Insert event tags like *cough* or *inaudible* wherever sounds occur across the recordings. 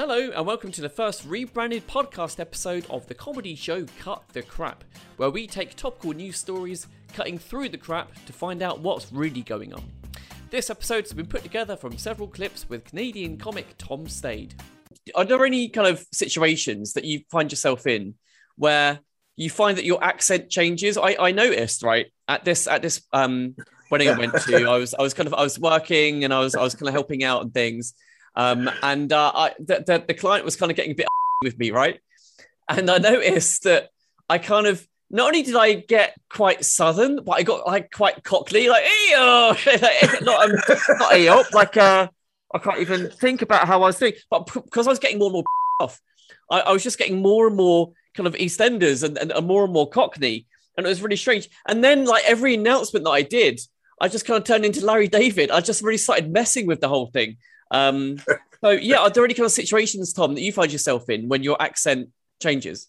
Hello, and welcome to the first rebranded podcast episode of the comedy show Cut the Crap, where we take topical news stories, cutting through the crap to find out what's really going on. This episode has been put together from several clips with Canadian comic Tom Stade. Are there any kind of situations that you find yourself in where you find that your accent changes? I, I noticed, right, at this at this um wedding I went to, *laughs* I was I was kind of I was working and I was I was kind of helping out and things. Um, and uh, I, the, the, the client was kind of getting a bit *laughs* with me, right? And I noticed that I kind of not only did I get quite southern, but I got like quite cockney, like "Eyo," *laughs* *laughs* not um, not "Eyo," like uh, I can't even think about how I was doing, but because I was getting more and more off, I, I was just getting more and more kind of EastEnders and, and, and more and more cockney, and it was really strange. And then like every announcement that I did, I just kind of turned into Larry David. I just really started messing with the whole thing. Um, so yeah, are there any kind of situations, Tom, that you find yourself in when your accent changes?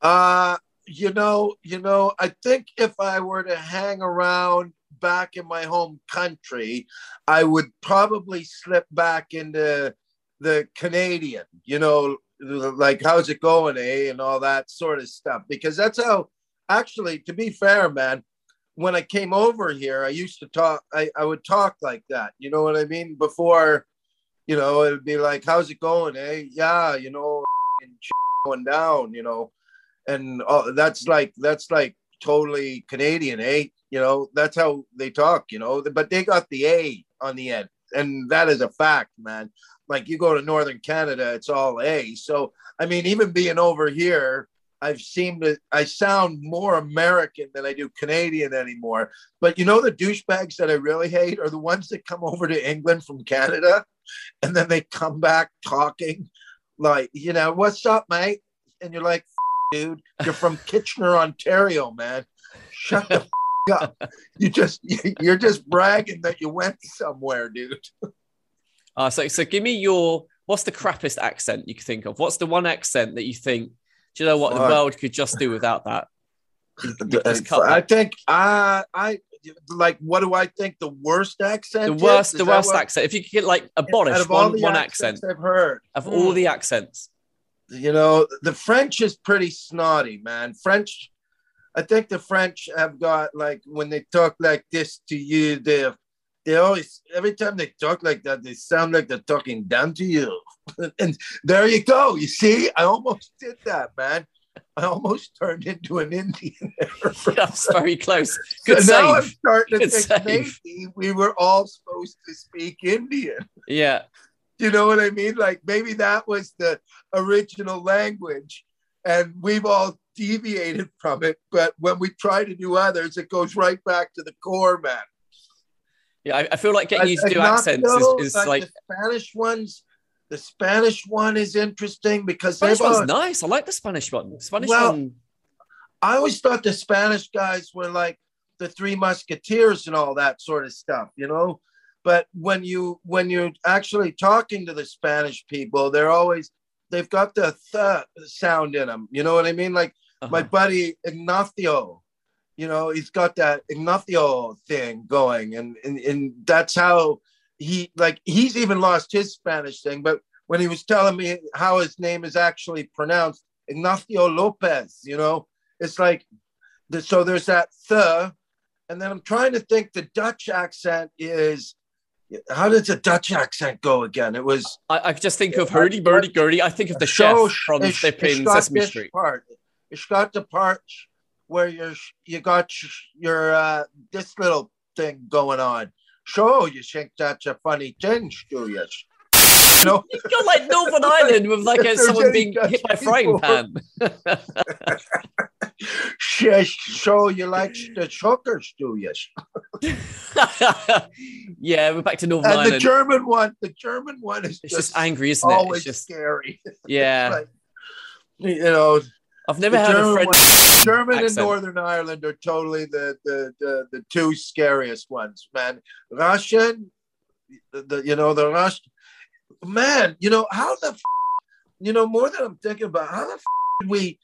Uh, you know, you know, I think if I were to hang around back in my home country, I would probably slip back into the Canadian, you know, like how's it going, eh? And all that sort of stuff. Because that's how actually, to be fair, man, when I came over here, I used to talk, I, I would talk like that. You know what I mean? Before you know, it'd be like, how's it going? Eh? Yeah, you know, going down, you know, and uh, that's like, that's like totally Canadian, eh? You know, that's how they talk, you know, but they got the A on the end. And that is a fact, man. Like you go to Northern Canada, it's all A. So, I mean, even being over here, I've seemed to I sound more American than I do Canadian anymore. But you know the douchebags that I really hate are the ones that come over to England from Canada and then they come back talking like, you know, what's up, mate? And you're like, dude, you're from *laughs* Kitchener, Ontario, man. Shut the up. You just *laughs* you're just bragging that you went somewhere, dude. Uh, so so give me your what's the crappiest accent you can think of? What's the one accent that you think do you know what? The world could just do without that. *laughs* I think I I like what do I think the worst accent? The worst, the worst accent. If you could get like abolish one one accent I've heard of mm. all the accents. You know, the French is pretty snotty, man. French, I think the French have got like when they talk like this to you, they they always every time they talk like that, they sound like they're talking down to you. *laughs* and there you go. You see, I almost did that, man. *laughs* I almost turned into an Indian. *laughs* That's very close. Good so save. Now I'm starting to Good think save. maybe we were all supposed to speak Indian. *laughs* Yeah. You know what I mean? Like maybe that was the original language and we've all deviated from it. But when we try to do others, it goes right back to the core, man. Yeah, I, I feel like getting used to accents is, is like, like the Spanish ones the Spanish one is interesting because Spanish one's nice. I like the Spanish one. Spanish well, one. I always thought the Spanish guys were like the Three Musketeers and all that sort of stuff, you know. But when you when you're actually talking to the Spanish people, they're always they've got the th sound in them. You know what I mean? Like uh-huh. my buddy Ignacio, you know, he's got that Ignacio thing going, and and, and that's how he like he's even lost his Spanish thing, but when he was telling me how his name is actually pronounced, Ignacio Lopez, you know, it's like the, so there's that the, and then I'm trying to think the Dutch accent is how does the Dutch accent go again? It was I, I just think of hurdy burdy gurdy. I think of the chef from it's, Flipping Sesame Street. Part. It's got the part where you're you got your uh, this little thing going on. Sure, you think that's a funny thing, do you? You know? *laughs* You're like Northern Ireland with like a, *laughs* someone being hit by a frying pan. *laughs* so you like the truckers, do you? yeah, we're back to Northern and Ireland. the German one, the German one is it's just, just angry, isn't it? Always it's just scary. Yeah. like, you know, I've never had German a friend. German accent. and Northern Ireland are totally the, the the the two scariest ones, man. Russian, the, the you know the Russian, man. You know how the, you know more than I'm thinking about how the did we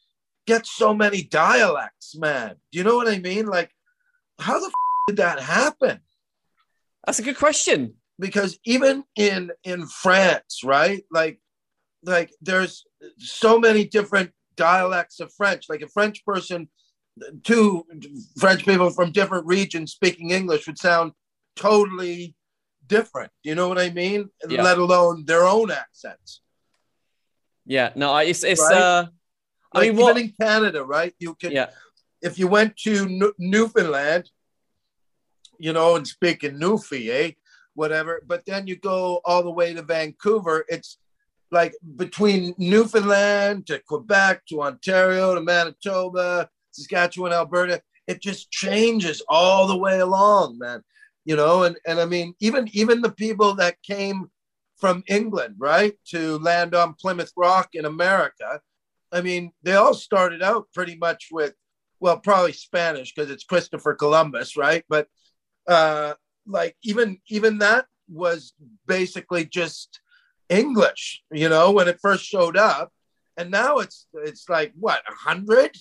get so many dialects, man? Do you know what I mean? Like, how the did that happen? That's a good question. Because even in in France, right? Like like there's so many different dialects of French. Like a French person, two French people from different regions speaking English would sound totally different. You know what I mean? Yeah. Let alone their own accents. Yeah, no, it's it's. Right? uh I Like mean, what? in Canada, right? You can Yeah, if you went to New- Newfoundland, you know, and speak in Newfie, eh? Whatever. But then you go all the way to Vancouver. It's like between Newfoundland to Quebec to Ontario to Manitoba, Saskatchewan, Alberta. It just changes all the way along, man. You know, and and I mean, even even the people that came from England, right, to land on Plymouth Rock in America. I mean, they all started out pretty much with well, probably Spanish because it's Christopher Columbus, right? But uh, like even even that was basically just English, you know, when it first showed up, and now it's it's like what a hundred,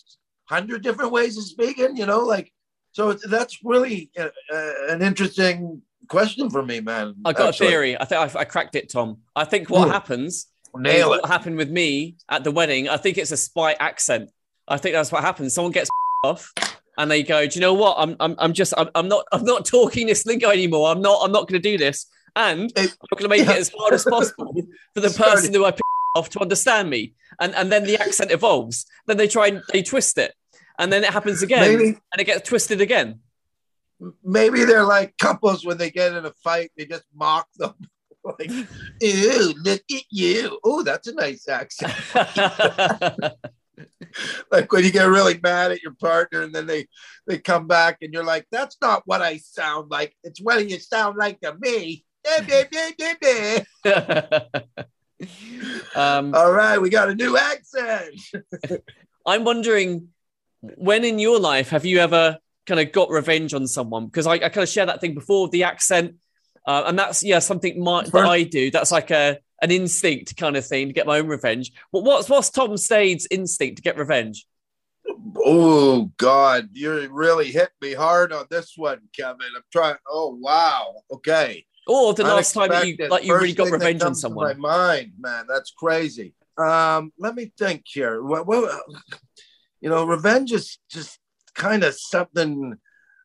hundred different ways of speaking, you know, like so. That's really uh, uh, an interesting question for me, man. I got actually. a theory. I think I, I cracked it, Tom. I think what Ooh. happens Nail it. what happened with me at the wedding. I think it's a spy accent. I think that's what happens. Someone gets *laughs* off and they go, "Do you know what? I'm I'm, I'm just I'm, I'm not I'm not talking this lingo anymore. I'm not I'm not going to do this, and Hey, I'm going to make yeah. it as hard as possible for the *laughs* Sorry. person who I piss off to understand me." And and then the accent evolves. Then they try and they twist it, and then it happens again, Maybe and it gets twisted again. maybe they're like couples when they get in a fight, they just mock them. *laughs* like, ew, look at you. Oh, that's a nice accent. *laughs* like when you get really mad at your partner and then they they come back and you're like, that's not what I sound like. It's what you sound like to me. *laughs* Um, All right, we got a new accent. *laughs* I'm wondering when in your life have you ever kind of got revenge on someone? Because I, I kind of share that thing before the accent, uh, and that's yeah something my, that I do. That's like a an instinct kind of thing to get my own revenge. But what's what's Tom Stade's instinct to get revenge? Oh God, you really hit me hard on this one, Kevin. I'm trying. Oh wow. Okay. Or the last time that you like you really got revenge on someone? My mind, man, that's crazy. Um, let me think here. Well, well you know, revenge is just kind of something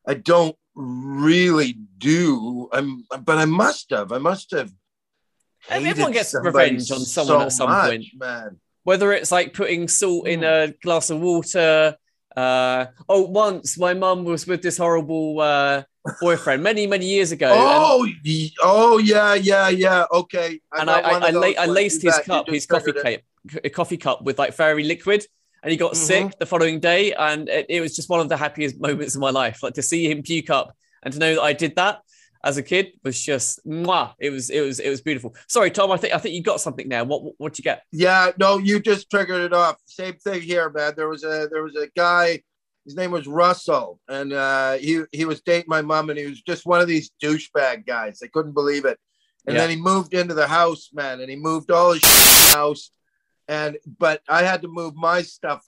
I don't really do. I'm, but I must have. I must have. Everyone gets revenge on someone so at some much, point. man. Whether it's like putting salt in a glass of water. Uh, oh, once my mum was with this horrible uh, boyfriend many many years ago. Oh, y- oh yeah, yeah, yeah. Okay. and I, I, I, la- I laced his you cup, his coffee cup, a coffee cup with like fairy liquid, and he got Mhm. sick the following day. And it, it was just one of the happiest moments of my life. Like to see him puke up and to know that I did that as a kid was just mwah. It was it was it was beautiful. Sorry, Tom. I think I think you got something there. What what you get? Yeah, no, you just triggered it off. Same thing here, man. There was a there was a guy. His name was Russell, and uh, he he was dating my mom, and he was just one of these douchebag guys. I couldn't believe it. And Yeah. then he moved into the house, man, and he moved all his shit in the house. And but I had to move my stuff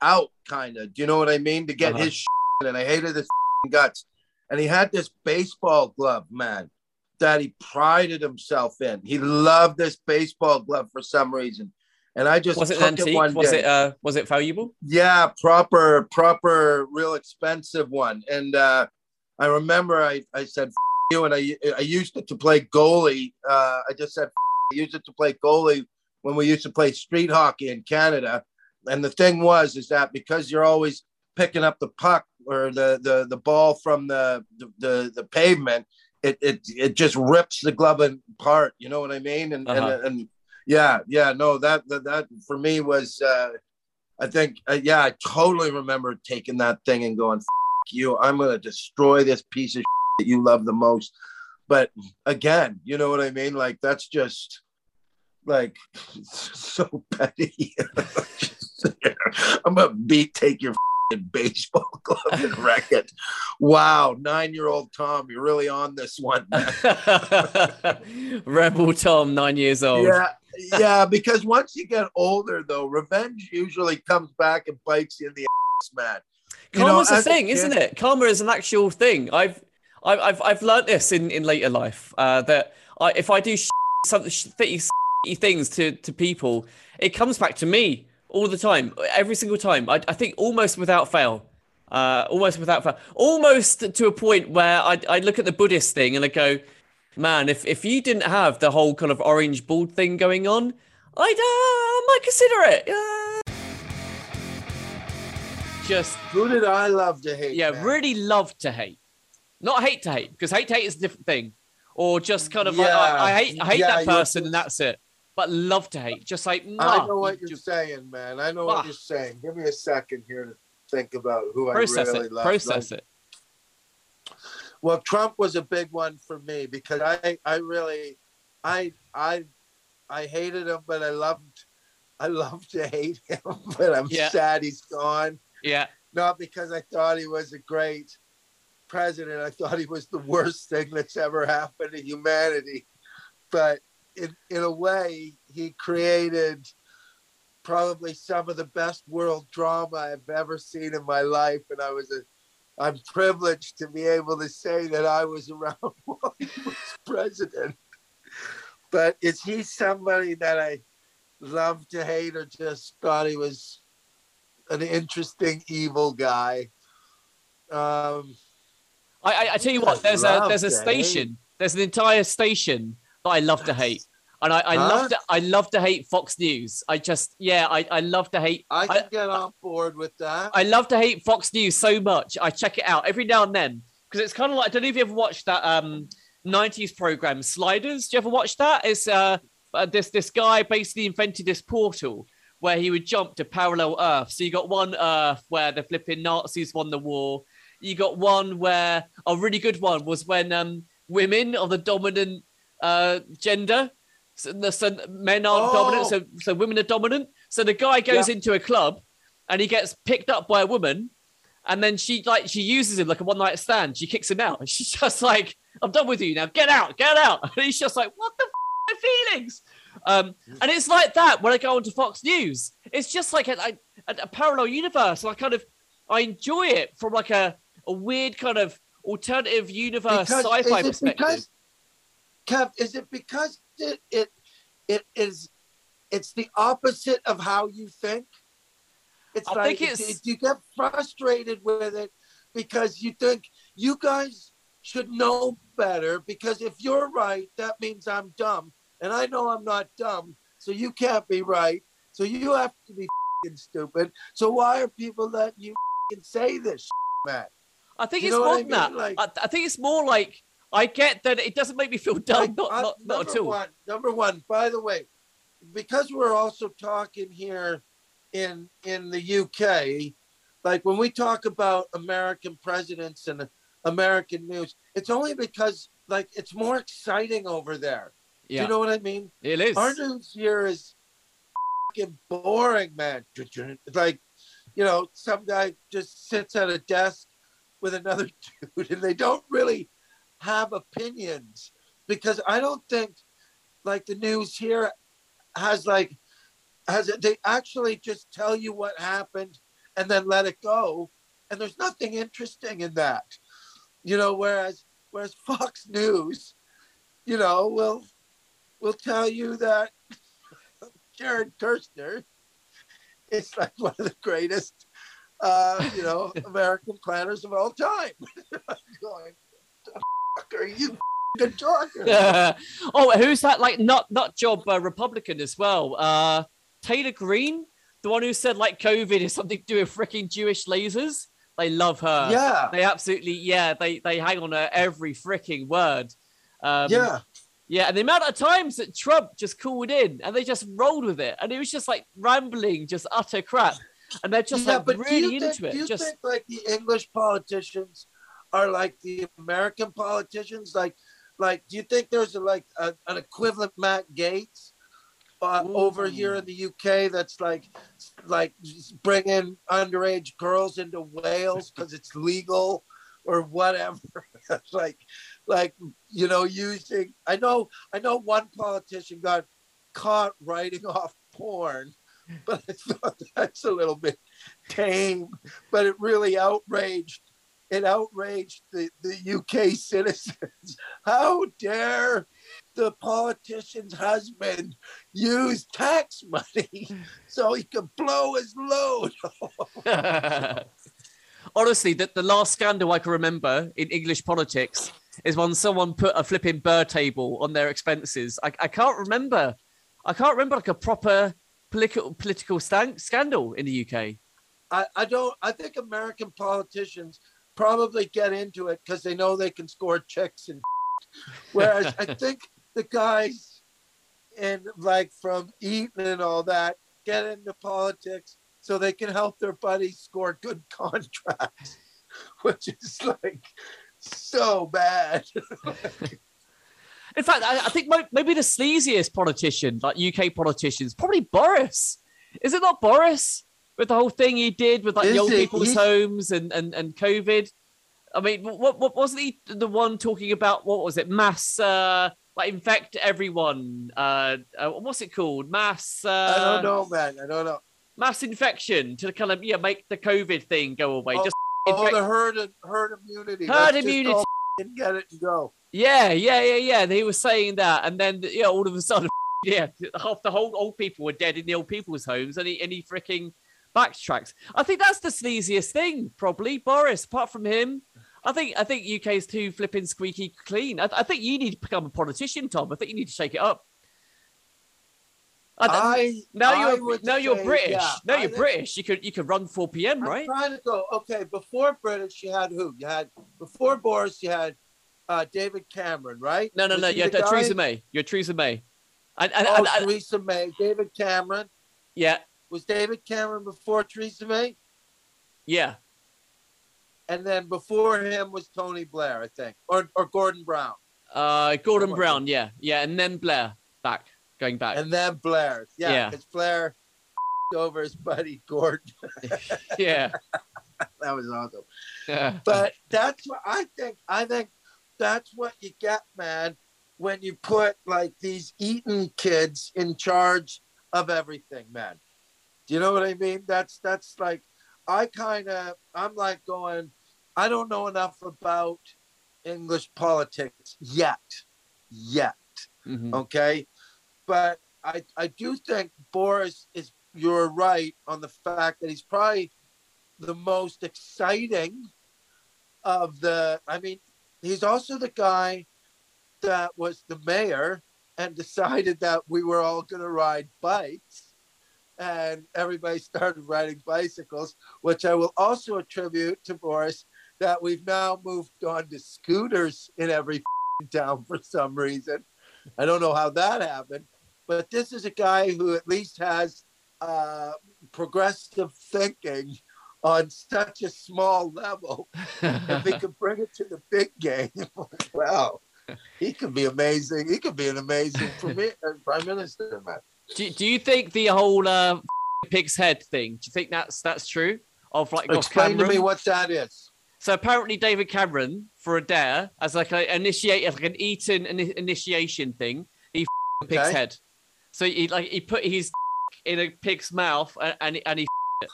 out, kind of. Do you know what I mean? To get Uh-huh. his shit, and I hated his guts. And he had this baseball glove, man, that he prided himself in. He loved this baseball glove for some reason. And I just Was it antique? one Was day. it uh was it valuable? Yeah, proper, proper, real expensive one. And uh, I remember I, I said "F- you, and I I used it to play goalie. Uh, I just said "F- I used it to play goalie when we used to play street hockey in Canada. And the thing was, is that because you're always picking up the puck or the the, the ball from the, the the the pavement, it it it just rips the glove apart. You know what I mean? And Uh-huh. and and yeah, yeah, no, that that, that for me was. Uh, I think, uh, yeah, I totally remember taking that thing and going, you, I'm to destroy this piece of that you love the most. But again, you know what I mean? Like, that's just like *laughs* so petty. *laughs* I'm to beat, take your f***ing *laughs* baseball glove and wreck it. Wow, nine year old Tom, you're really on this one. *laughs* Rebel Tom, nine years old. Yeah, yeah, because once you get older, though, revenge usually comes back and bites you in the ass, man. You know, Karma's a a thing, kid- isn't it? Karma is an actual thing. I've I've I've, I've learned this in, in later life uh, that I, if I do sh- something sh- things to to people, it comes back to me all the time, every single time. I, I think almost without fail. Uh, almost without fail, almost to a point where I, I look at the Buddhist thing and I go, man, if, if you didn't have the whole kind of orange bald thing going on, I'd, uh, I might consider it. Uh, just who did I love to hate? Yeah, man? really love to hate, not hate to hate, because hate to hate is a different thing, or just kind of like I, I hate I hate Yeah, that person and that's it. But love to hate, just like I know what you you're just saying, man. I know Ah. what you're saying. Give me a second here to think about who process I really it, love. process it. Well, Trump was a big one for me because I, I really, I, I, I hated him, but I loved, I loved to hate him. *laughs* But I'm Yeah. sad he's gone. Yeah, Not because I thought he was a great president. I thought he was the worst thing that's ever happened to humanity. But in in a way, he created probably some of the best world drama I've ever seen in my life, and I was a I'm privileged to be able to say that I was around *laughs* while he was president. But is he somebody that I love to hate or just thought he was an interesting evil guy? Um, I, I, I tell you what, there's a there's a station, there's an entire station I love to hate, and I, I Huh? love to I love to hate Fox News. I just yeah, I, I love to hate I I- get on board with that. I love to hate Fox News so much. I check it out every now and then because it's kind of like I don't know if you ever watched that um 90s program Sliders. Do you ever watch that? It's uh, uh this this guy basically invented this portal where he would jump to parallel Earth. So you got one Earth where the flipping Nazis won the war. You got one where a really good one was when um women of the dominant uh gender. So, the- so men are Oh. dominant, so so women are dominant. So the guy goes into a club and he gets picked up by a woman and then she like she uses him like a one night stand. She kicks him out. And *laughs* she's just like i'm done with you now. Get out get out. *laughs* And he's just like what the f- my feelings? Um and it's like that when i go onto fox news. It's just like a, a, a parallel universe and i kind of i enjoy it from like a, a weird kind of alternative universe Because- sci-fi perspective because- Kev, is it because it, it it is it's the opposite of how you think? It's I like think it's- you get frustrated with it because you think you guys should know better because if you're right, that means I'm dumb. And I know I'm not dumb, so you can't be right. So you have to be fing stupid. So why are people letting you fing say this, man? i think you it's more I than that? Like- I, I think it's more like i get that it doesn't make me feel dumb not, I- not, not number at all One, number one, by the way, because we're also talking here in in the UK, like when we talk about American presidents and American news, it's only because like it's more exciting over there. yeah Do you know what I mean? it is Our news here is fucking boring, man. It's like, you know, some guy just sits at a desk with another *laughs* dude and they don't really have opinions because I don't think like the news here has like has it they actually just tell you what happened and then let it go. And there's nothing interesting in that you know whereas whereas fox news you know will will tell you that *laughs* jared kushner is like one of the greatest uh you know *laughs* american planners of all time. *laughs* Going are you *laughs* talking about? *laughs* oh, who's that? Like nut nut job uh, Republican as well. Uh, Taylor Greene, the one who said like COVID is something to do with freaking Jewish lasers. They love her. yeah They absolutely yeah. They they hang on her every freaking word. Um, yeah yeah. And the amount of times that Trump just called in and they just rolled with it, and it was just like rambling, just utter crap. And they're just yeah, like but do really you into think, it. Do you just think like the English politicians are like the American politicians? Like, like do you think there's a, like a, an equivalent Matt Gaetz uh, over here in the UK that's like like bringing underage girls into Wales because it's legal or whatever? *laughs* like, like you know, using. I know, I know one politician got caught writing *laughs* off porn but I thought *laughs* that's a little bit tame. But it really outraged it outraged the, the UK *laughs* citizens. How dare the politician's husband use tax *laughs* money so he could blow his load. *laughs* Honestly, the, the last scandal I can remember in English politics is when someone put a flipping bird table on their expenses. I, I can't remember. I can't remember like a proper political political stand, scandal in the UK. I, I don't. I think American politicians probably get into it because they know they can score checks and. *laughs* Whereas I *laughs* think the guys in like from Eton and all that get into politics so they can help their buddies score good *laughs* contracts, which is like so bad. In fact, I, I think my, maybe the sleaziest politician, like UK politicians, probably Boris. Is it not Boris with the whole thing he did with like Is the old it? people's homes and, and, and COVID? I mean, what, what wasn't he the one talking about? What was it? Mass, uh, like infect everyone. Uh, uh what's it called? Mass. Uh, I don't know, man. I don't know. Mass infection to kind of yeah make the COVID thing go away. Oh, Just Oh, infect- the herd herd immunity. Herd Let's immunity. and get it and go. Yeah, yeah, yeah, yeah. And he was saying that, and then yeah, all of a sudden, *laughs* yeah, half the whole old people were dead in the old people's homes, and he and he freaking backtracks. I think that's the sleaziest thing, probably Boris. Apart from him, I think I think UK's too flipping squeaky clean. I, I think you need to become a politician, Tom. I think you need to shake it up. I, I now I you're now you're British. yeah, now you're British. You could you could run 4 p.m. I'm right? trying to go. Okay, before British, you had who? You had before Boris, you had uh, David Cameron, right? No, no, Was no. You're guy? Theresa May. You're Theresa May. And, and, Oh, and- Theresa May. David Cameron. yeah, Was David Cameron before Theresa May? yeah. And then before him was Tony Blair, I think, or or Gordon Brown, Uh, Gordon. Brown, yeah, yeah, and then Blair back, going back. and then Blair. Yeah, Yeah. because Blair *laughs* over his buddy Gordon. *laughs* yeah, *laughs* That was awesome. yeah, But that's what I think. I think that's what you get, man, when you put like these Eton kids in charge of everything, man. Do you know what I mean? That's that's like I kind of I'm like going. I don't know enough about English politics yet, yet. Mhm. Okay, but I I do think Boris is. You're right on the fact that he's probably the most exciting of the. I mean, he's also the guy that was the mayor and *laughs* decided that we were all going to ride bikes, and everybody started riding bicycles, which I will also attribute to Boris. That we've now moved on to scooters in every *laughs* town for some reason. I don't know how that happened, but this is a guy who at least has uh, progressive thinking on such a small level. If he could bring it to the big game, *laughs* well, he could be amazing. He could be an amazing uh, prime minister, man. Do, do you think the whole uh, *laughs* pig's head thing? Do you think that's that's true? Of like Explain to me what that is. So apparently David Cameron for a dare as like an initiate like an Eton initiation thing. He f- *laughs* pig's head. So he like he put his *laughs* in a pig's mouth and and, and he it.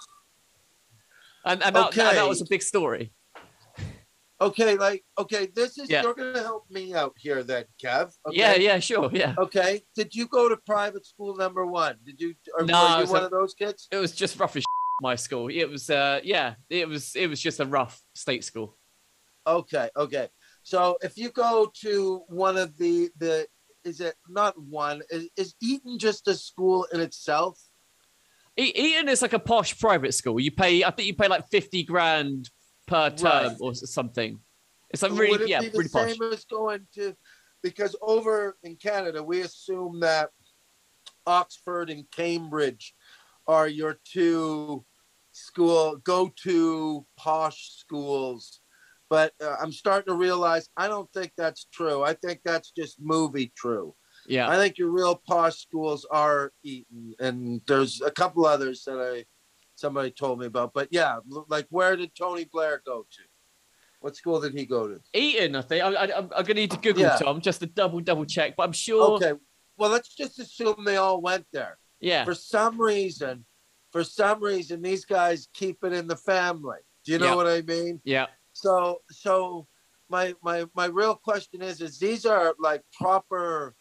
And and that, and that was a big story. Okay, like okay, this is Yeah. you're gonna help me out here, then, Kev. Okay? Yeah, yeah, sure, yeah. Okay. Did you go to private school number one? Did you? Or No, were you one a- of those kids? It was just rough as my school. It was uh yeah, it was it was just a rough state school. Okay, okay. So if you go to one of the the is it not one is, is Eton just a school in itself? Eton is like a posh private school. You pay, I think you pay like fifty grand per term Right. or something. It's like Would really, it yeah, be the really posh. same as going to because over in Canada we assume that Oxford and Cambridge are your two school go to posh schools. But uh, I'm starting to realize I don't think that's true. I think that's just movie true. Yeah, I think your real posh schools are Eton, and there's a couple others that I somebody told me about. But yeah, like where did Tony Blair go to? What school did he go to? Eton. I think I, I, I'm, I'm gonna need to Google Yeah. Tom just to double double check, but I'm sure. Okay, well let's just assume they all went there. Yeah, For some reason, for some reason, these guys keep it in the family. Do you know Yeah. what I mean? yeah. So, so my my my real question is: is these are like proper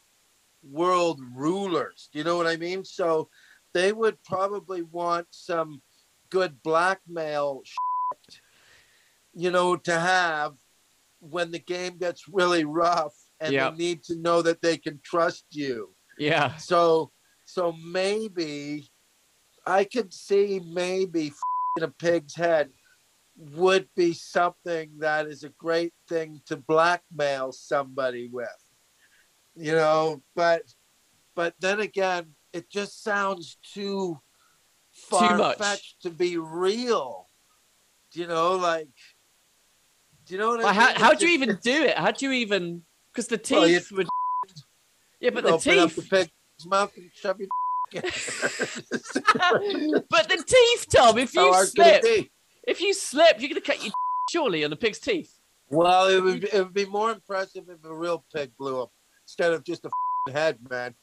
world rulers. Do you know what I mean? So they would probably want some good blackmail, shit, you know, to have when the game gets really rough and Yeah. they need to know that they can trust you. Yeah. So, so maybe I could see maybe a pig's head would be something that is a great thing to blackmail somebody with, you know. But, but then again, it just sounds too far much. fetched to be real. Do You know, like, do you know what I mean? how how It's do you even do it? How do you even? Because the teeth Well, would. *laughs* Yeah, but the up the teeth. pig's mouth and shove your. *laughs* *laughs* but the teeth, Tom. If you slip, if you slip, you're gonna cut your surely on the pig's teeth. Well, it would it would be more impressive if a real pig blew up instead of just a head, man.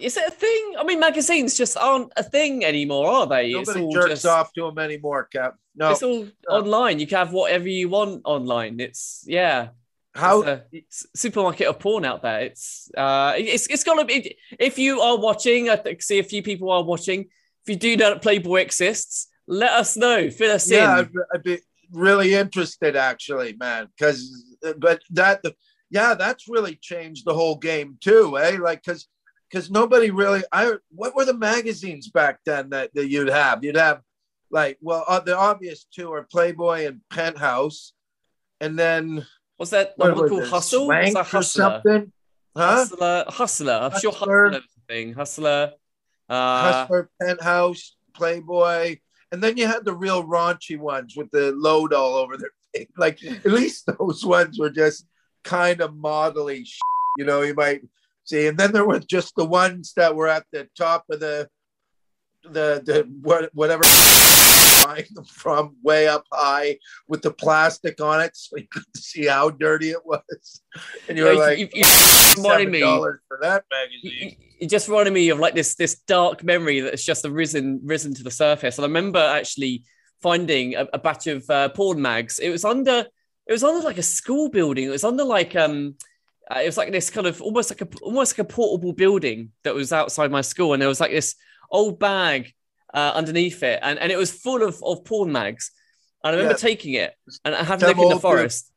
Is it a thing? I mean, magazines just aren't a thing anymore, are they? Nobody it's all jerks just, off to them anymore, Cap. No. It's all online. You can have whatever you want online. It's yeah. How It's supermarket of porn out there. It's uh, it's it's gonna be. If you are watching, I think, see a few people are watching. If you do know that Playboy exists, let us know. Fill us yeah, in. I'd, I'd be really interested actually, man. Because but that yeah, that's really changed the whole game too, eh? Like because because nobody really I what were the magazines back then that, that you'd have? You'd have like well uh, the obvious two are Playboy and Penthouse, and then What's that what was called? Hustle? Swank that or Hustler? something? Huh? Hustler. Hustler. I'm sure Hustler. Hustler thing. Hustler. Uh, Hustler, Penthouse, Playboy, and then you had the real raunchy ones with the load all over their *laughs* face. Like at least those ones were just kind of modelly, *laughs* you know. You might see, and then there were just the ones that were at the top of the the the what whatever *laughs* buying them from way up high with the plastic on it, so you could see how dirty it was. And you were like, you- you reminded seven me. for that magazine. it just reminded me of like this this dark memory that's just arisen risen to the surface. And I remember actually finding a, a batch of uh, porn mags. It was under it was under like a school building. It was under like um uh, it was like this kind of almost like a almost like a portable building that was outside my school, and there was like this old bag uh, underneath it, and, and it was full of, of porn mags. And I remember Yeah. taking it and having a look in the old dude. forest.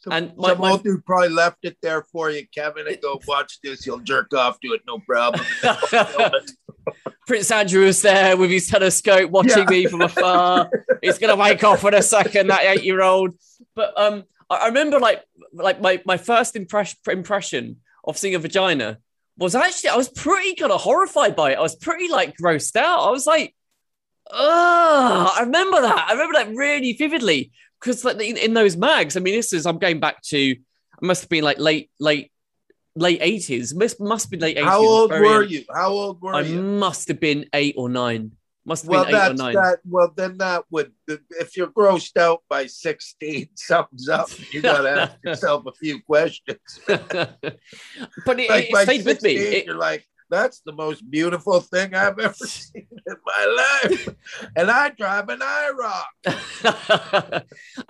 Some, And my- some my- old dude probably left it there for you, Kevin, and go watch this. You'll jerk off to it, no problem. *laughs* *laughs* Prince Andrew was there with his telescope watching Yeah. me from afar. He's gonna wake off in a second, that eight-year-old. But um, I I remember like like my, my first impression impression of seeing a vagina was actually I was pretty kind of horrified by it. I was pretty like grossed out. I was like, oh, I remember that. I remember that really vividly because like in, in those mags. I mean, this is I'm going back to it must have been like late late late eighties. Must must be late eighties. How old were you? How old were I you? must have been eight or nine. Must Well, been eight or that's nine. that. Well, then that would, if you're grossed out by 16, *laughs* something's up. You got to ask yourself a few questions. *laughs* but it, Like it stayed with me. It- you're like, that's the most beautiful thing I've ever *laughs* seen in my life. and I drive an IROC. I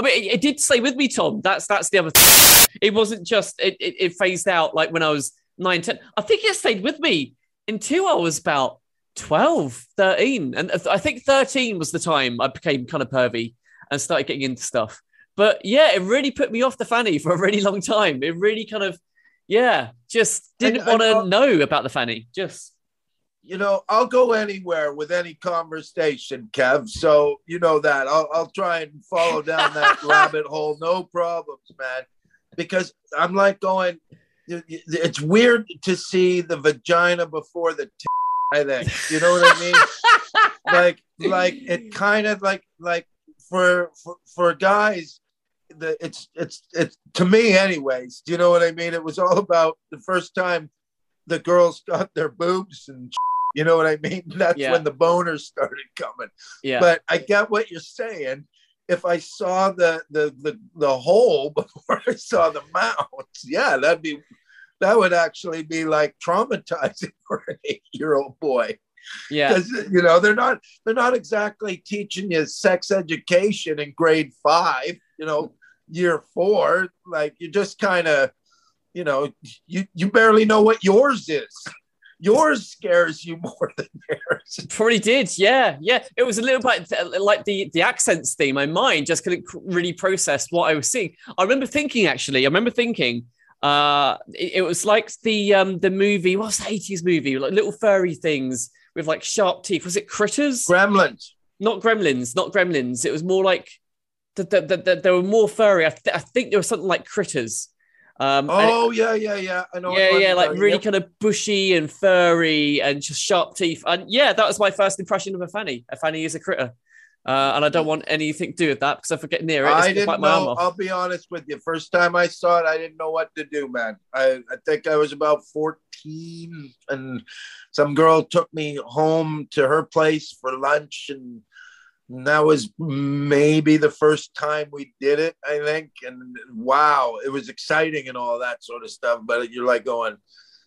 mean, it, it did stay with me, Tom. That's that's the other thing. It wasn't just it, it, it phased out like when I was nine, 10. I think it stayed with me until I was about 12, 13. And I think 13 was the time I became kind of pervy and started getting into stuff. But yeah, it really put me off the fanny for a really long time. It really kind of, yeah, just didn't want to know- about the fanny. Just you know, I'll go anywhere with any conversation, Kev. So you know that I'll I'll try and follow down that *laughs* rabbit hole, no problems, man. Because I'm like going, it's weird to see the vagina before the. T- I think you know what I mean. *laughs* like like it kind of like like for for, for guys the it's it's it's to me anyways do you know what i mean it was all about the first time the girls got their boobs and you know what i mean *laughs* that's Yeah. when the boners started coming yeah. but i get what you're saying if i saw the the the, the hole *laughs* before i saw the mouth yeah that'd be that would actually be like traumatizing *laughs* for an eight year old boy yeah. because you know they're not they're not exactly teaching you sex education in grade five you know year four like you just kind of you know, you you barely know what yours is. Yours scares you *laughs* more than theirs. Probably did, yeah, yeah. It was a little bit like the the accents theme. My mind just couldn't really process what I was seeing. I remember thinking, actually, I remember thinking, uh, it, it was like the um the movie. What's the eighties movie? Like little furry things with like sharp teeth. Was it Critters? Gremlins. Not Gremlins. Not Gremlins. It was more like the, the, the, the, they were more furry. I, th- I think there was something like Critters. Um, oh yeah, yeah, yeah. I know. Yeah, yeah, like really yep. kind of bushy and furry and just sharp teeth. And yeah, that was my first impression of a fanny. A fanny is a critter. Uh, and I don't want anything to do with that because if I get near it, I didn't know. I'll be honest with you. First time I saw it, I didn't know what to do, man. I, I think I was about 14, and some girl took me home to her place for lunch, and and that was maybe the first time we did it, I think. And wow, it was exciting and all that sort of stuff. But you're like going,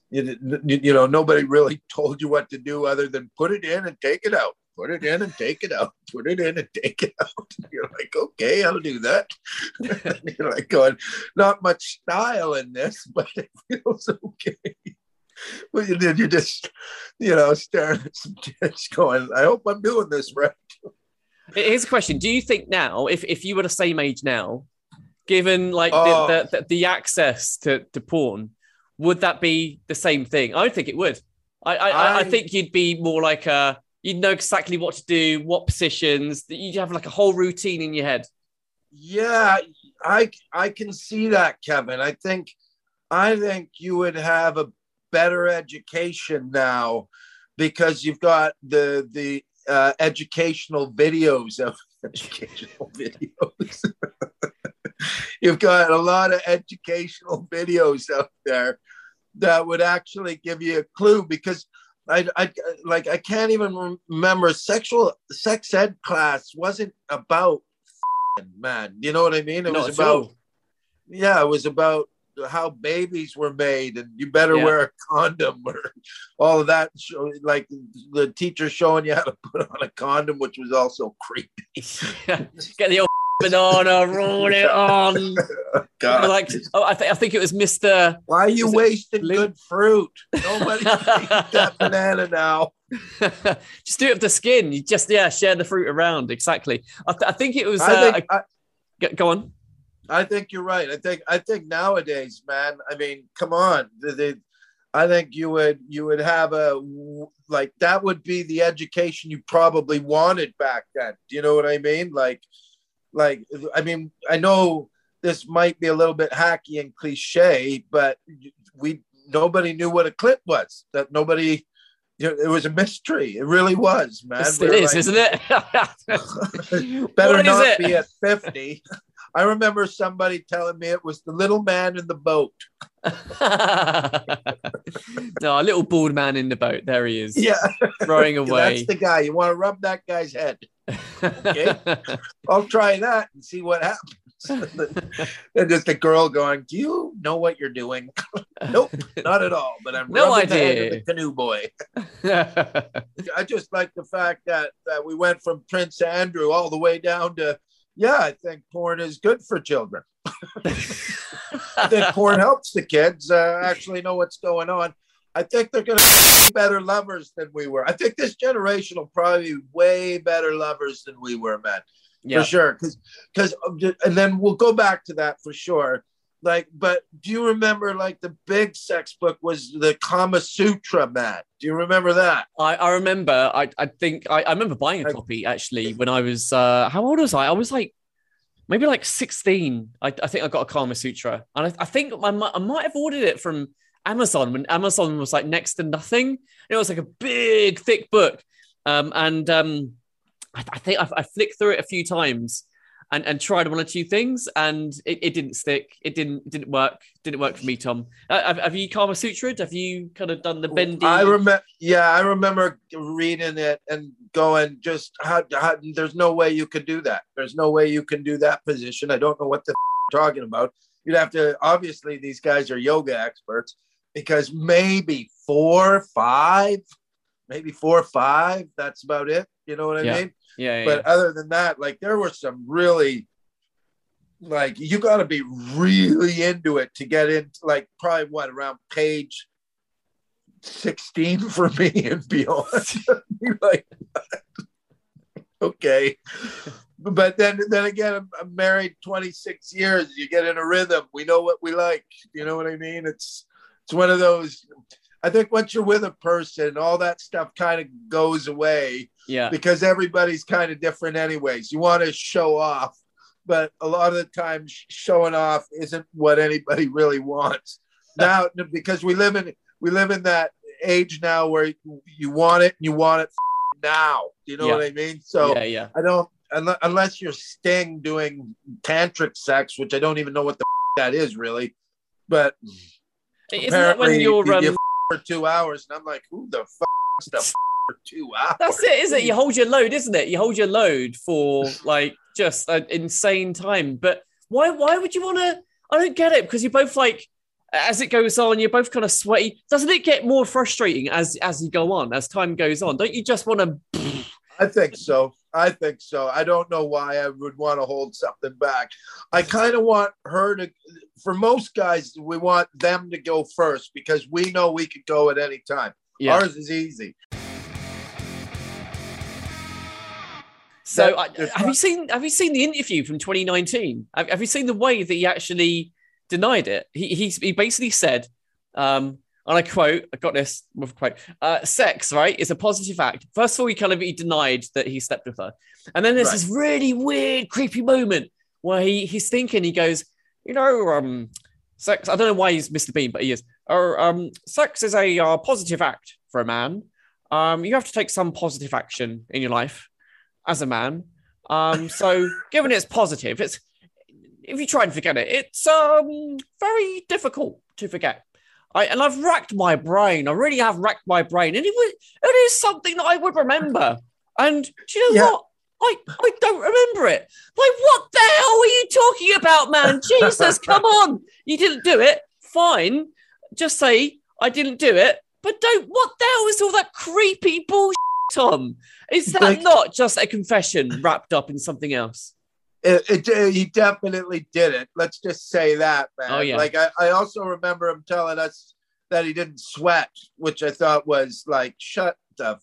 you, you know, nobody really *laughs* told you what to do other than put it in and take it out. Put it in and take it out. Put it in and take it out. And *laughs* you're like, okay, I'll do that. *laughs* you're like going, not much style in this, *laughs* but it feels okay. But you did, you just, you know, staring at some kids going, I hope I'm doing this right. Here's a question: Do you think now, if if you were the same age now, given like oh. the, the, the access to to porn, would that be the same thing? I don't think it would. I I, I, I think you'd be more like a you'd know exactly what to do, what positions. You'd have like a whole routine in your head. Yeah, I I can see that, Kevin. I think I think you would have a better education now because you've got the the uh, educational videos of *laughs* educational videos. *laughs* You've got a lot of educational videos out there that would actually give you a clue because I, I like I can't even remember sexual sex ed class wasn't about man. You know what I mean? It no, was about yeah, it was about how babies were made and you better yeah. wear a condom or *laughs* all of that like the teacher showing you how to put on a condom which was also creepy *laughs* get the old banana roll it on *laughs* God. like oh, I, th- I think it was mr why are you wasting good fruit nobody *laughs* eat that banana now *laughs* just do it with the skin you just yeah share the fruit around exactly i, th- I think it was uh, think I, go on I think you're right. I think I think nowadays, man. I mean, come on. They, they, I think you would you would have a like that would be the education you probably wanted back then. Do you know what I mean? Like, like I mean, I know this might be a little bit hacky and cliche, but we nobody knew what a clip was. That nobody. You know, it was a mystery. It really was, man. It still is, like, isn't it? *laughs* better not it? be at 50. I remember somebody telling me it was the little man in the boat. *laughs* no, a little bald man in the boat. There he is. Yeah. Rowing *laughs* away. That's the guy. You want to rub that guy's head. Okay. *laughs* I'll try that and see what happens. *laughs* and just the girl going, Do you know what you're doing? *laughs* nope, not at all. But I'm no idea. the canoe boy. I just like the fact that, that we went from Prince Andrew all the way down to yeah, I think porn is good for children. I think porn helps the kids uh, actually know what's going on. I think they're going to be better lovers than we were. I think this generation will probably be way better lovers than we were, man. Yeah. For sure. Because, because, and then we'll go back to that for sure. Like, but do you remember like the big sex book was the Kama Sutra, Matt? Do you remember that? I, I remember. I, I think I, I remember buying a copy actually when I was uh how old was I? I was like maybe like 16. I, I think I got a Kama Sutra. And I, I think I might, I might have ordered it from Amazon when Amazon was like next to nothing. It was like a big, thick book. Um, and um, I, I think I, I flicked through it a few times and, and tried one or two things and it, it didn't stick. It didn't didn't work. Didn't work for me, Tom. Uh, have, have you Kama Sutra? Have you kind of done the bendy? I remember. Yeah, I remember reading it and going, just how, how, there's no way you could do that. There's no way you can do that position. I don't know what the f- talking about. You'd have to. Obviously, these guys are yoga experts because maybe four, five, maybe four, five. That's about it. You know what I yeah. mean? Yeah, but yeah. other than that, like there were some really like you got to be really into it to get into like probably what around page 16 *laughs* for me and beyond *laughs* like *laughs* okay but then then again I'm, I'm, married 26 years you get in a rhythm we know what we like you know what i mean it's it's one of those i think once you're with a person all that stuff kind of goes away yeah. because everybody's kind of different anyways. You want to show off but a lot of the time showing off isn't what anybody really wants. *laughs* Now because we live in we live in that age now where you want it and you want it now. You know yeah. what i mean? So yeah, yeah. i don't unless you're sting doing tantric sex which i don't even know what the that is really but isn't that when you're you, um... for two hours and i'm like who the fuck the for two hours that's it isn't it you hold your load isn't it you hold your load for like just an insane time. But why why would you want to? I don't get it because you're both like as it goes on, you're both kind of sweaty. Doesn't it get more frustrating as as you go on, as time goes on? Don't you just want to? I think so. I think so. I don't know why I would want to hold something back. I kind of want her to. For most guys, we want them to go first because we know we could go at any time. Yeah. Ours is easy. So I, have you seen have you seen the interview from 2019? Have, have, you seen the way that he actually denied it? He he, he basically said, um, and I quote, I got this with a quote: uh, "Sex, right, is a positive act." First of all, he kind of he denied that he slept with her, and then there's right. this really weird, creepy moment where he he's thinking, he goes, you know, um, sex. I don't know why he's Mr. Bean, but he is. Or um, sex is a uh, positive act for a man. Um, you have to take some positive action in your life as a man. Um, *laughs* so given it's positive, it's if you try and forget it, it's um very difficult to forget. I, and I've racked my brain. I really have racked my brain, and it was, it is something that I would remember. And do you know yeah. what? I, I don't remember it. Like, what the hell are you talking about, man? *laughs* Jesus, come on. You didn't do it. Fine. Just say, I didn't do it. But don't, what the hell is all that creepy bullshit, Tom? Is that like, not just a confession wrapped up in something else? It, it, he definitely did it. Let's just say that, man. Oh, yeah. Like I, I also remember him telling us that he didn't sweat, which I thought was like, shut the f-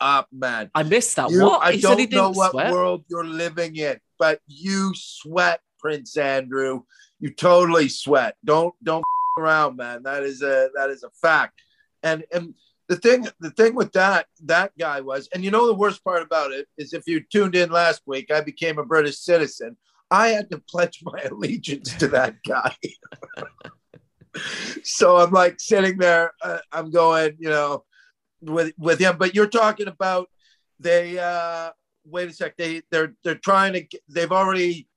up, man. I missed that. You, what? I he don't know what sweat? world you're living in, but you sweat, Prince Andrew. You totally sweat. Don't don't f- around, man. That is a that is a fact. And and the thing the thing with that that guy was and you know the worst part about it is if you tuned in last week i became a british citizen. I had to pledge my allegiance to that *laughs* guy. So i'm like sitting there uh, i'm going you know with with him. But you're talking about they uh wait a sec. They they're they're trying to they've already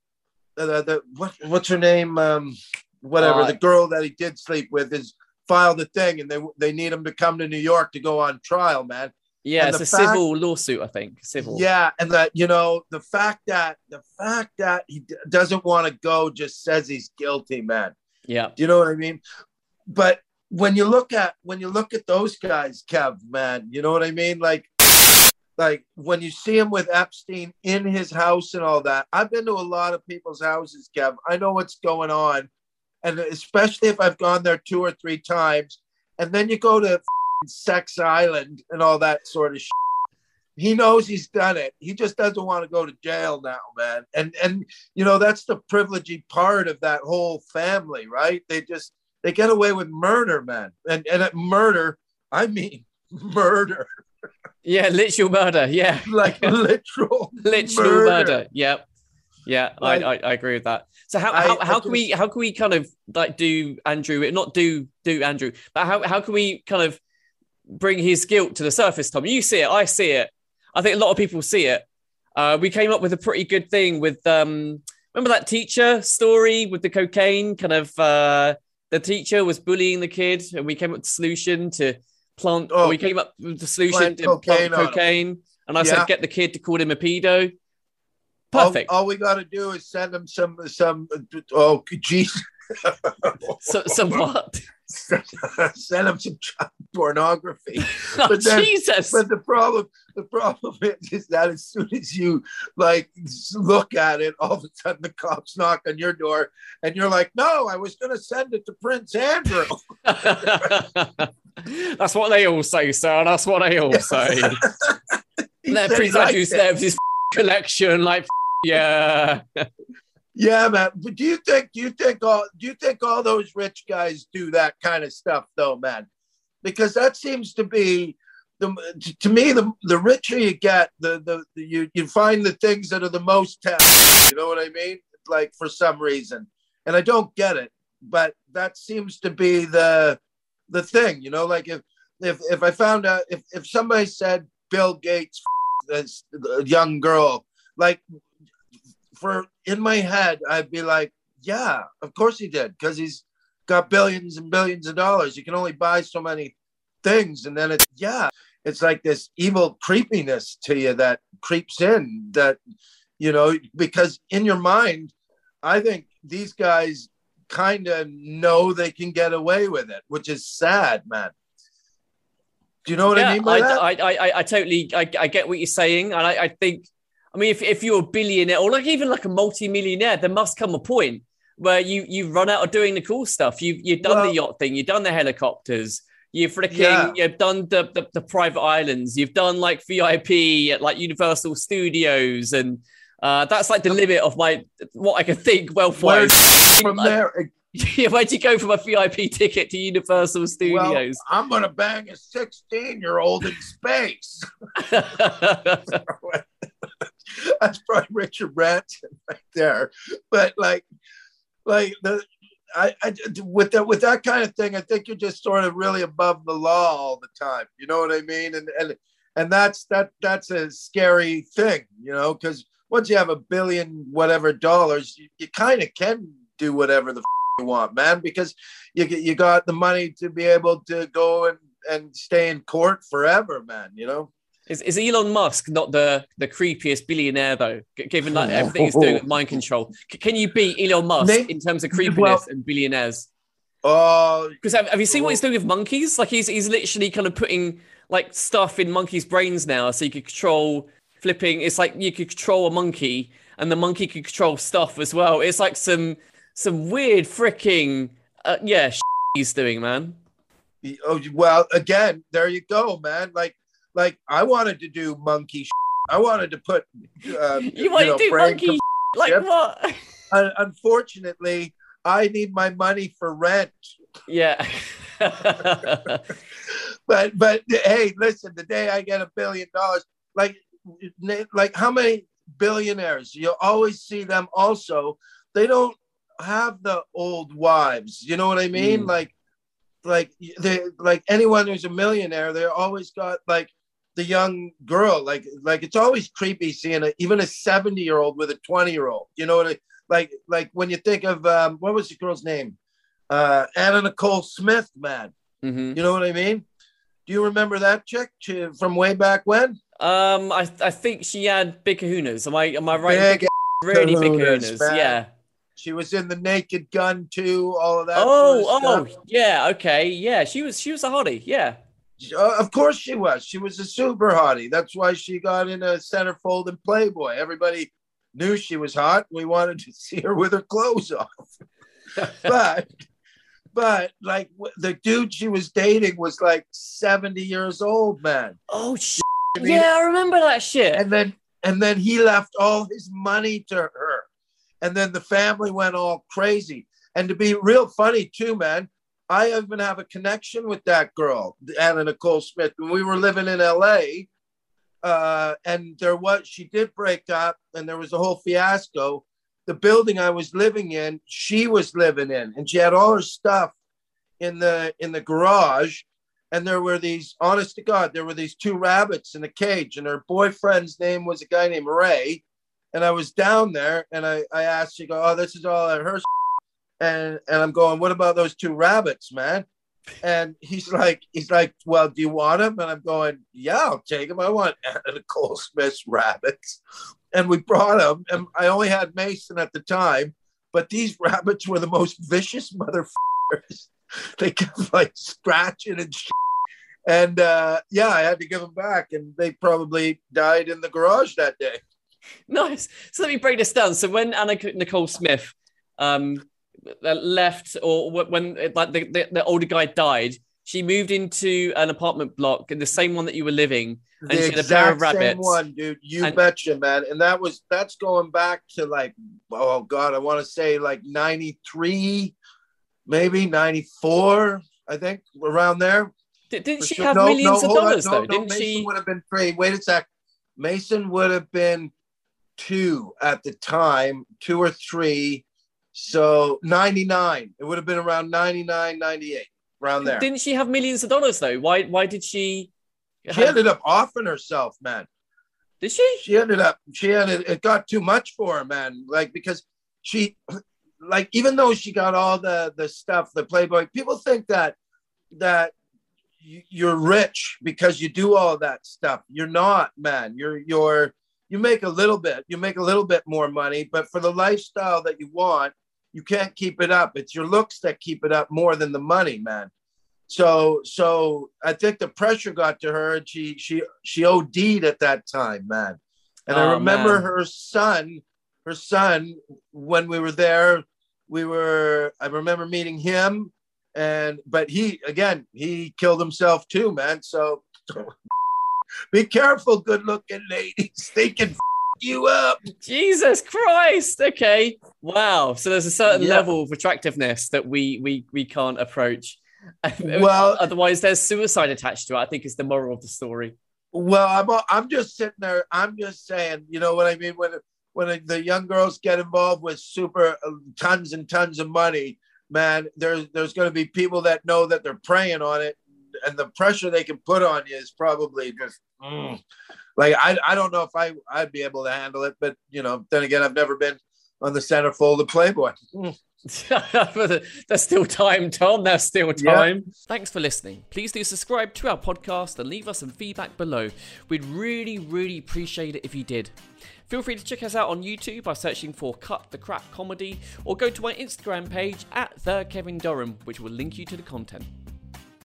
uh, the what what's her name? Um whatever uh, the girl that he did sleep with is filed a thing, and they they need him to come to New York to go on trial, man. Yeah, and it's a fact, civil lawsuit, I think. Civil. Yeah, and that you know the fact that the fact that he d- doesn't want to go just says he's guilty, man. Yeah. Do you know what I mean? But when you look at when you look at those guys, Kev, man, you know what I mean? Like, like when you see him with Epstein in his house and all that. I've been to a lot of people's houses, Kev. I know what's going on and especially if I've gone there two or three times, and then you go to Sex Island and all that sort of shit. He knows he's done it. He just doesn't want to go to jail now, man. And and you know that's the privileged part of that whole family, right? They just they get away with murder, man. And and at murder, I mean *laughs* murder. Yeah, literal murder. Yeah, like *laughs* literal, literal murder. murder. Yep. Yeah, like, I, I, I agree with that. So how, I, how, how can we how can we kind of like do Andrew not do do Andrew, but how how can we kind of bring his guilt to the surface, Tom? You see it, I see it. I think a lot of people see it. Uh, we came up with a pretty good thing with um, remember that teacher story with the cocaine kind of uh, the teacher was bullying the kid and we came up with solution to plant oh, we came up with the solution to cocaine plant cocaine and I yeah. said get the kid to call him a pedo Perfect. All, all we got to do is send them some some. Oh, geez. so, so *laughs* what? send him some child pornography. *laughs* Oh, But then- Jesus. But the problem, the problem *laughs* is, is that as soon as you like look at it, all of a sudden the cops knock on your door, and you're like, "No, I was going to send it to Prince Andrew." That's what they all say, sir. That's what they all say. He That Prince Andrew's there with his collection, like, yeah. *laughs* Yeah, man. But do you think? Do you think all? Do you think all those rich guys do that kind of stuff, though, man? Because that seems to be the to me the the richer you get, the the, the you you find the things that are the most tempting. You know what I mean? Like for some reason, and I don't get it, but that seems to be the the thing. You know, like if if if I found out if if somebody said Bill Gates, *laughs* this young girl, like for in my head, I'd be like, yeah, of course he did, because he's got billions and billions of dollars. You can only buy so many things, and then it's yeah, it's like this evil creepiness to you that creeps in. That you know, because in your mind, I think these guys kind of know they can get away with it, which is sad, man. Do you know what I mean by I, that? I, I, I, I totally, I, I get what you're saying, and I, I think, I mean, if, if you're a billionaire or like even like a multi-millionaire, there must come a point where you you run out of doing the cool stuff. You you've done Well- the yacht thing, you've done the helicopters, you've freaking, Yeah. you've done the, the the private islands, you've done like VIP at like Universal Studios, and uh, that's like the limit of my what I can think wealth Where- wise. *laughs* From there, yeah, *laughs* where'd you go from a VIP ticket to Universal well, Studios? I'm gonna bang a 16 year old in space. *laughs* *laughs* That's probably Richard Branson right there. But like, like the, I, I with that with that kind of thing, I think you're just sort of really above the law all the time. You know what I mean? And and and that's that that's a scary thing, you know, because once you have a billion whatever dollars, you, you kind of can do whatever the f- you want, man, because you you got the money to be able to go and and stay in court forever, man. You know. Is, is Elon Musk not the, the creepiest billionaire though? G- Given like everything he's doing with mind *laughs* control, C- can you beat Elon Musk Name- in terms of creepiness well- and billionaires? Because have, have you seen what he's doing with monkeys? Like he's he's literally kind of putting like stuff in monkeys' brains now, so you could control flipping. It's like you could control a monkey, and the monkey could control stuff as well. It's like some some weird freaking uh, yeah *laughs* he's doing, man. Oh, well, again, there you go, man. Like, like I wanted to do monkey. I wanted to put. Uh, *laughs* You want to do monkey like what? *laughs* Un- unfortunately, I need my money for rent. yeah. *laughs* But but hey, listen, the day I get a billion dollars, like like how many billionaires? You always see them. Also, they don't have the old wives. You know what I mean? Mm. Like like they like anyone who's a millionaire, they always got like the young girl. Like like it's always creepy seeing a, even a seventy year old with a twenty year old. You know what I like? Like when you think of um, what was the girl's name? Uh, Anna Nicole Smith, man. Mhm. You know what I mean? Do you remember that chick She- from way back when? Um, I I think she had big kahunas. Am I am I right? Big really big kahunas, kahunas. man. Yeah. She was in the Naked Gun too. All of that. Oh, sort of oh, stuff. yeah. Okay, yeah. She was she was a hottie. Yeah. Uh, of course she was. She was a super hottie. That's why she got in a centerfold in Playboy. Everybody knew she was hot. We wanted to *laughs* see her with her clothes off. *laughs* but but like the dude she was dating was like 70 years old, man. oh shit. I mean, Yeah, I remember that shit. and then and then he left all his money to her and then the family went all crazy and to be real funny too man i even have a connection with that girl anna nicole smith when we were living in la uh, and there was she did break up and there was a whole fiasco. The building i was living in she was living in and she had all her stuff in the in the garage and there were these honest to god there were these two rabbits in a cage and her boyfriend's name was a guy named ray and i was down there and i i asked she go oh this is all her and and i'm going what about those two rabbits man and he's like he's like well do you want them and i'm going yeah i'll take them i want nicole smith's rabbits and we brought them and i only had mason at the time but these rabbits were the most vicious motherfuckers. *laughs* they kept like scratching and shit. And uh, yeah, I had to give them back, and they probably died in the garage that day. Nice. So let me break this down. So when Anna Nicole Smith um, left, or when like the, the, the older guy died, she moved into an apartment block in the same one that you were living, and the she had a pair of rabbits. one, dude. You And- betcha, man. And that was that's going back to like oh god, I want to say like '93, maybe '94. I think around there. D- didn't she sure. have No, millions no, of hold on. dollars though? no, didn't Mason she? would have been three. Wait a sec. Mason would have been two at the time, two or three. So 99. It would have been around 99, 98, around there. Didn't she have millions of dollars though? Why? Why did she? She ended up offing herself, man. did she? She ended up, she ended, it got too much for her, man. Like, because she, like, even though she got all the, the stuff, the Playboy, people think that, that you're rich because you do all that stuff. You're not, man. You're, you're, you make a little bit, you make a little bit more money, but for the lifestyle that you want, you can't keep it up. It's your looks that keep it up more than the money, man. So, so I think the pressure got to her, and she, she, she OD'd at that time, man. And I Oh, remember man. her son, her son, when we were there, we were, I remember meeting him, and but he again, he killed himself too, man. So *laughs* be careful, good looking ladies. They can you up. Jesus Christ. Okay. Wow. So there's a certain Yeah. level of attractiveness that we we we can't approach. *laughs* Well- otherwise there's suicide attached to it. I think is the moral of the story. Well, I'm I'm just sitting there. I'm just saying, you know what I mean? When when the young girls get involved with super tons and tons of money, man, there's there's going to be people that know that they're preying on it, and the pressure they can put on you is probably just mm. Like I I don't know if I I'd be able to handle it, but you know, then again, I've never been on the centerfold of Playboy. Mm. *laughs* There's still time, Tom. There's still Yeah. time. Thanks for listening. Please do subscribe to our podcast and leave us some feedback below. We'd really, really appreciate it if you did. Feel free to check us out on YouTube by searching for Cut the Crap Comedy or go to my Instagram page at The Kevin Durham, which will link you to the content.